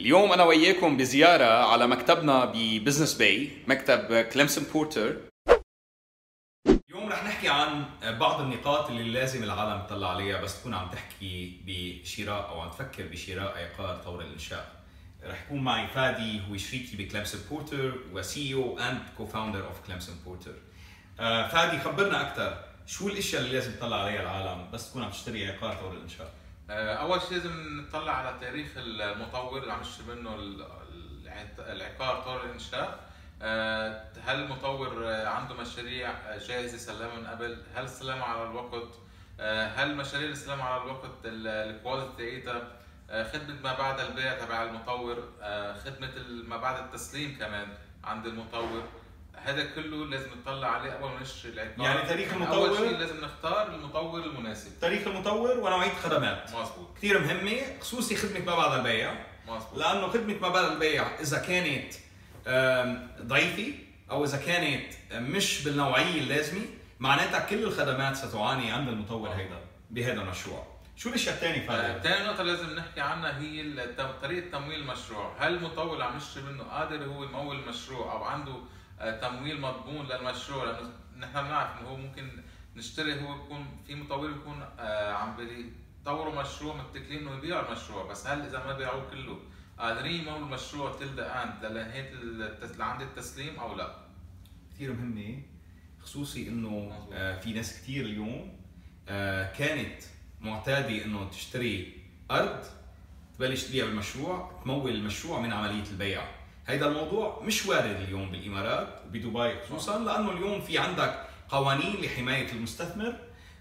اليوم أنا وياكم بزيارة على مكتبنا ب Business Bay مكتب Clemson Porter اليوم رح نحكي عن بعض النقاط اللي لازم العالم تطلع عليها بس تكون عم تحكي بشراء أو عم تفكر بشراء عقار طور الإنشاء. رح يكون معي فادي هو شريكي ب Clemson Porter و CEO and co-founder of Clemson Porter فادي خبرنا أكثر شو الأشياء اللي لازم تطلع عليها العالم بس تكون عم تشتري عقار طور الإنشاء؟ أول شيء لازم نطلع على تاريخ المطور اللي عم يشتري منه العقار طور الانشاء آه، هل المطور عنده مشاريع جاهزه سلمها من قبل؟ هل استلمها على الوقت؟ آه، هل المشاريع اللي استلمها على الوقت الكواليتي تاعيتها خدمة ما بعد البيع تبع المطور خدمة ما بعد التسليم كمان عند المطور هذا كله لازم نطلع عليه أول ما نشتري العقار يعني تاريخ المطور؟ اول شيء لازم نختار المطور المناسب. تاريخ المطور ونوعيه خدمات. مظبوط. كثير مهمة خصوصي خدمة ما بعد البيع. مظبوط. لأنه خدمة ما بعد البيع إذا كانت ضعيفة أو إذا كانت مش بالنوعية اللازمة معناتها كل الخدمات ستعاني عند المطور هيدا بهذا المشروع. شو الأشياء الثانية فادي؟ ثاني نقطة لازم نحكي عنها هي طريقة تمويل المشروع، هل المطور اللي عم يشتري منه قادر هو يمول المشروع أو عنده تمويل مضمون للمشروع لأنه نحن بنعرف إنه هو ممكن نشتري هو بيكون في مطور بيكون عم بيطوروا مشروع متكلين إنه يبيعوا المشروع. بس هل إذا ما بيعوه كله قادرين يمولوا المشروع till the end لنهايه لعند التسليم أو لا؟ كثير مهمه خصوصي إنه آه في ناس كثير اليوم آه كانت معتادة إنه تشتري أرض تبلش تبيع المشروع تمول المشروع من عملية البيع. هيدا الموضوع مش وارد اليوم بالإمارات وبدبي خصوصا لأنه اليوم في عندك قوانين لحماية المستثمر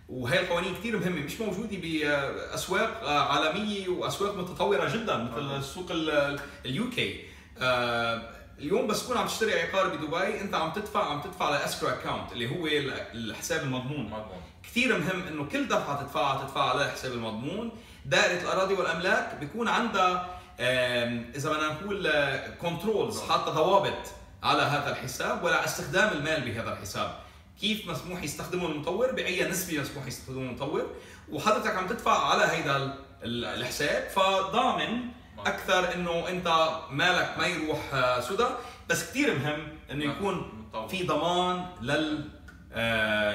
وهي القوانين كثير مهمة مش موجودة بأسواق عالمية وأسواق متطورة جدا مثل سوق ال UK اليوم بس تكون عم تشتري عقار بدبي أنت عم تدفع عم تدفع ل escrow account اللي هو الحساب المضمون. مضمون. كثير مهم إنه كل دفعة تدفعها تدفعها على الحساب المضمون. دائرة الأراضي والأملاك بيكون عندها إذا بدنا نقول كنترولز حاطة ضوابط على هذا الحساب ولا استخدام المال بهذا الحساب. كيف مسموح يستخدمه المطور؟ بأي نسبة مسموح يستخدمه المطور؟ وحضرتك عم تدفع على هيدا الحساب فضامن أكثر إنه أنت مالك ما يروح سدى. بس كثير مهم إنه يكون في ضمان لل آه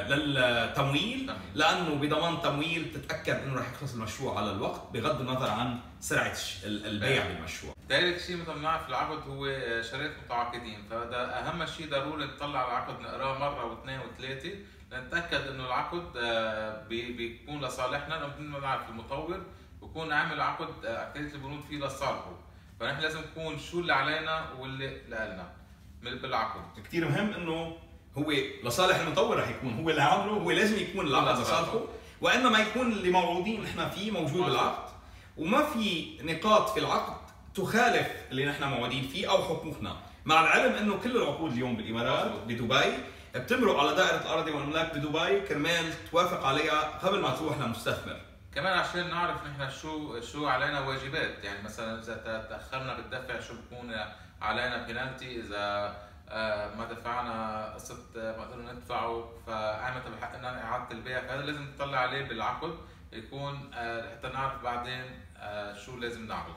للتمويل لأنه بضمان تمويل تتأكد إنه رح يخلص المشروع على الوقت بغض النظر عن سرعة البيع بالمشروع. ثالث شيء مثل ما بنعرف العقد هو شريط متعاقدين فهذا أهم شيء ضروري نطلع على العقد نقراه مرة واثنين وثلاثة لنتأكد إنه العقد بيكون لصالحنا لأنه بنعرف المطور بكون عامل عقد اكثريه البنود فيه لصالحه فنحن لازم نكون شو اللي علينا واللي لنا بالعقد. كثير مهم إنه هو لصالح المطور رح يكون هو اللي عامله هو لازم يكون العقد لصالحه. وإنما يكون اللي موعودين نحن فيه موجود بالعقد. وما في نقاط في العقد تخالف اللي نحن موعودين فيه أو حقوقنا. مع العلم إنه كل العقود اليوم بالإمارات بدبي بتمرق على دائرة الأرض والاملاك بدبي كرمال توافق عليها قبل ما تروح لمستثمر. كمان عشان نعرف نحن شو شو علينا واجبات. يعني مثلا إذا تأخرنا بالدفع شو بكون علينا بينالتي إذا ما دفعنا قسط ما قدرنا ندفعه فاعمل بحقنا إعادة البيع. فهذا لازم نطلع عليه بالعقد يكون حتى نعرف بعدين شو لازم نعمل.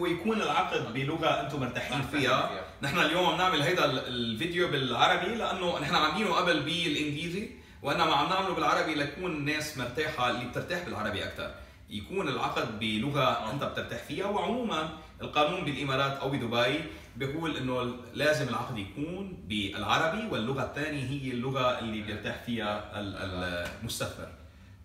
ويكون العقد بلغة أنتم مرتاحين فيها. نحن اليوم عم نعمل هيدا الفيديو بالعربي لأنه نحن عاملينه قبل بالإنجليزي وإنما عم نعمله بالعربي لتكون الناس مرتاحة اللي بترتاح بالعربي أكثر يكون العقد بلغة أنت بترتاح فيها. وعموما القانون بالإمارات أو بدبي بيقول إنه لازم العقد يكون بالعربي واللغة الثانية هي اللغة اللي بيرتاح فيها المستثمر.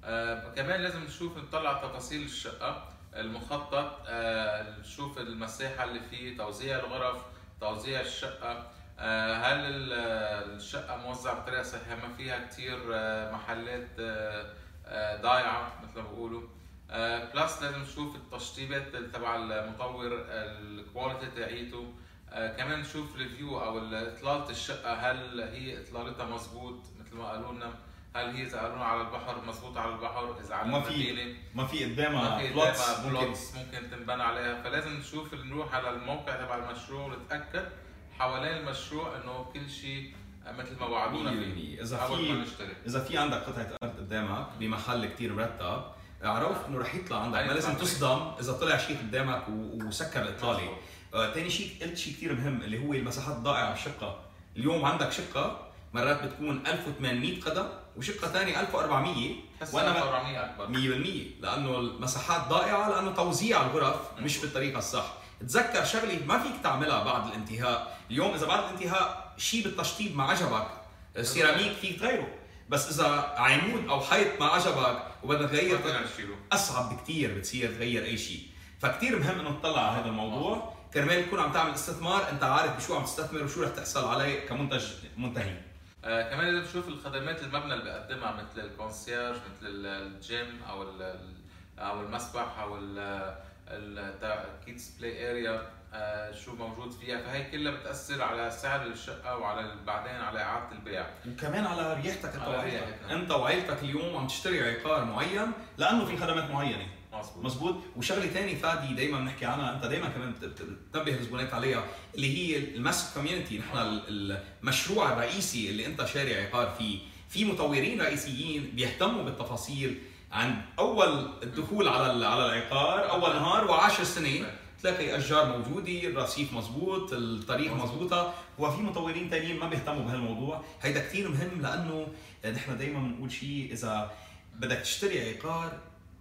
آه كمان لازم نشوف نطلع تفاصيل الشقة المخطط. آه نشوف المساحة اللي فيه توزيع الغرف توزيع الشقة. آه هل الشقة موزعة بطريقة صحيحة؟ ما فيها كثير آه محلات آه ضايعة مثل ما بيقولوا. آه plus لازم نشوف التشطيبات تبع المطور ال quality تاعيته. آه كمان نشوف ال view أو إطلالة الشقة هل هي إطلالتها مزبوط مثل ما قالوا لنا هل هي اذا قالوا على البحر مزبوط على البحر؟ إذا على ما في ما في قدامها بلوتس ممكن, ممكن تنبنى عليها. فلازم نشوف نروح على الموقع تبع المشروع ونتأكد حوالين المشروع إنه كل شيء مثل ما وعدونا فيه. إذا في إذا في عندك قطعة أرض قدامك بمحل كثير مرتب اعرف انه رح يطلع عندك. ما لازم تصدم إذا طلع شيء قدامك وسكر الإطلالة. آه ثاني شيء قلت شيء كثير مهم اللي هو المساحات الضائعه بالشقه اليوم عندك شقة مرات بتكون 1800 قدم وشقة ثانية 1400 بس وأنا 1400 أكبر. 100% لأنه المساحات ضائعة لأنه توزيع الغرف مش بالطريقة الصح. تذكر شغلة ما فيك تعملها بعد الانتهاء. اليوم إذا بعد الانتهاء شيء بالتشطيب ما عجبك. السيراميك فيك تغيره. بس إذا عمود أو حيط ما عجبك وبدك تغير أصعب بكثير بتصير تغير أي شيء. فكتير مهم إنه تطلع على هذا الموضوع. كرمال تكون عم تعمل استثمار أنت عارف بشو عم تستثمر وشو رح تحصل عليه كمنتج منتهي. آه كمان لازم تشوف الخدمات المبنى اللي بيقدمها مثل ال concierge مثل ال- الجيم أو أو المسبح أو ال kids play area شو موجود فيها. فهي كلها بتأثر على سعر الشقة وعلى بعدين على إعادة البيع. وكمان على راحتك انت وعائلتك راحتنا. أنت وعائلتك اليوم عم تشتري عقار معين لأنه في خدمات معينة. مظبوط. مزبوط وشغلة ثانية فادي دائما بنحكي عنها أنت دائما كمان بت- بت- بتنبه الزبونات عليها اللي هي ال master community نحن ال- المشروع الرئيسي اللي أنت شاري عقار فيه. في مطورين رئيسيين بيهتموا بالتفاصيل عند أول الدخول على على العقار أول نهار وعشر سنين. تلاقي أشجار موجودة الرصيف مزبوط الطريق مزبوط. مزبوطه وفي مطورين تانيين ما بيهتموا بهالموضوع هيدا كثير مهم لأنه نحن دائما بنقول شيء إذا بدك تشتري عقار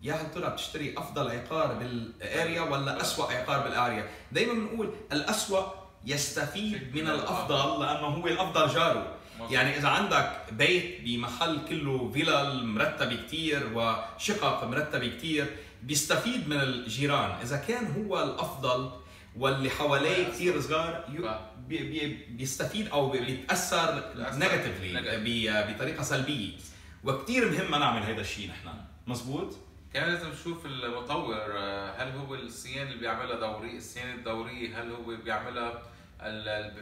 يا هل ترى بتشتري أفضل عقار بال area ولا اسوء عقار بال area دائما بنقول الاسوء يستفيد من الأفضل لأنه هو الأفضل جاره. يعني إذا عندك بيت بمحل كله فيلل مرتبة كتير وشقق مرتبة كتير بيستفيد من الجيران. إذا كان هو الأفضل واللي حواليه كثير صغار بي بي بيستفيد أو بي- بيتأثر negatively. بطريقة سلبية. وكثير مهم ما نعمل هذا الشيء نحن. مزبوط؟ كمان لازم نشوف المطور آه، هل هو الصيانة اللي بيعملها دوري الصيانة الدورية هل هو بيعملها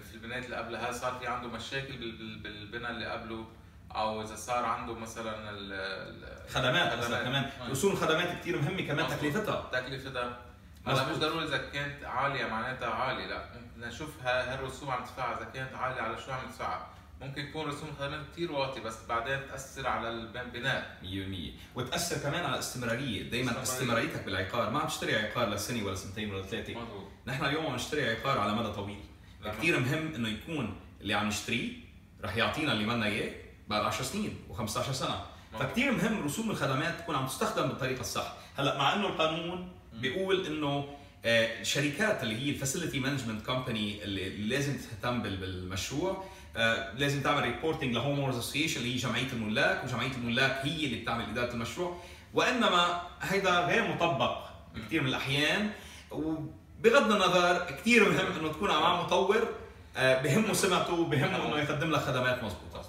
في البنايات اللي قبلها؟ صار في عنده مشاكل بال- بال- بالبناء اللي قبله. أو إذا صار عنده مثلا ال- ال- خدمات قصدك خدمات. كمان. رسوم الخدمات كثير مهمة كمان. تكلفتها. تكلفتها. هلا. مش ضروري إذا كانت عالية معناتها عالية. لا بدنا نشوف ها- هالرسوم عم تدفعها إذا كانت عالية على شو عم تدفعها ممكن يكون رسوم الخدمات كثير واطي بس بعدين تأثر على البناء 100% وتأثر كمان على الاستمرارية. دائما. استمراريتك بالعقار. ما عم تشتري عقار لسنة ولا سنتين ولا ثلاثة. مضبوط نحن اليوم عم نشتري عقار على مدى طويل. نعم. كثير مهم إنه يكون اللي عم نشتريه رح يعطينا اللي بدنا إياه. بعد 10 سنين و15 سنة. فكثير مهم رسوم الخدمات تكون عم تستخدم بالطريقة الصح. هلأ مع إنه القانون بيقول إنه آه، الشركات اللي هي ال facility management company اللي لازم تهتم بال- بالمشروع آه، لازم تعمل reporting ل home owners association اللي هي جمعية الملاك وجمعية الملاك هي اللي بتعمل إدارة المشروع. وإنما هيدا غير مطبق بكثير من الأحيان. وبغض النظر كثير مهم إنه تكون مع مطور آه، بهمه سمعته بهمه إنه يقدم لك خدمات مضبوطه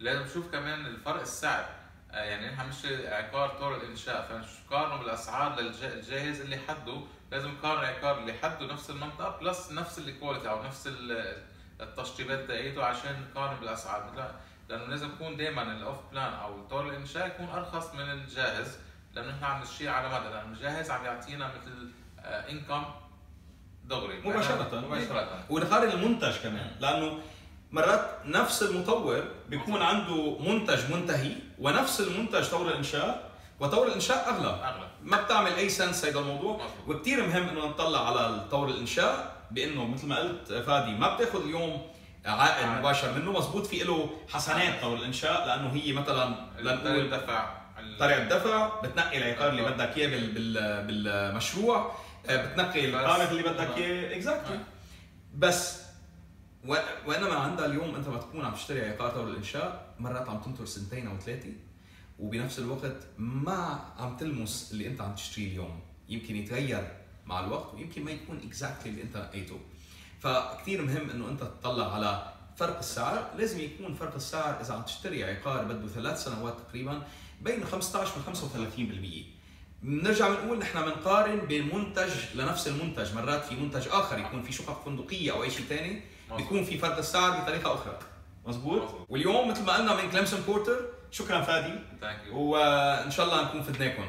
لازم نشوف كمان الفرق السعر. آه، يعني نحن مش عقار طور الإنشاء فنقارنه بالأسعار للجاهز اللي حده. لازم نقارن عقار اللي حده نفس المنطقة plus نفس ال quality أو نفس ال- التشطيبات تاعيته عشان نقارن بالأسعار. مثلا لأنه لازم يكون دائما ال off-plan أو طور الإنشاء يكون أرخص من الجاهز. لأنه نحن عم نشتري على مدى. لأنه الجاهز عم يعطينا مثل انكم دغري. مباشرة. مباشرة. ونقارن المنتج كمان. لأنه مرات نفس المطور بيكون عنده منتج منتهي ونفس المنتج طور الإنشاء وطور الإنشاء أغلى. أغلى. ما بتعمل أي سنس هيدا الموضوع. وكثير مهم إنه نطلع على طور الإنشاء بإنه مثل ما قلت فادي ما بتاخذ اليوم عائد. مباشر منه مزبوط في له حسنات طور الإنشاء لأنه هي مثلا طريقة الدفع. طريقة الدفع بتنقي العقار اللي بدك إياه بال- بال- بالمشروع آه، بتنقي القامة اللي بدك إياه. exactly بس و... وانما عندها اليوم أنت بتكون عم تشتري عقار طور الإنشاء مرات عم تنطر سنتين أو ثلاثة وبنفس الوقت ما عم تلمس اللي أنت عم تشتريه اليوم. يمكن يتغير مع الوقت ويمكن ما يكون exactly اللي أنت نقيته فكثير مهم إنه أنت تطلع على فرق السعر. لازم يكون فرق السعر إذا عم تشتري عقار بده ثلاث سنوات تقريبا بين 15 و 35% بنرجع بنقول نحن بنقارن بين منتج لنفس المنتج. مرات في منتج آخر يكون في شقق فندقية أو أي شيء ثاني بيكون في فرق السعر بطريقة أخرى. مزبوط واليوم مثل ما قلنا من كلمسون بورتر شكرا فادي. وإن شاء الله نكون فدناكم.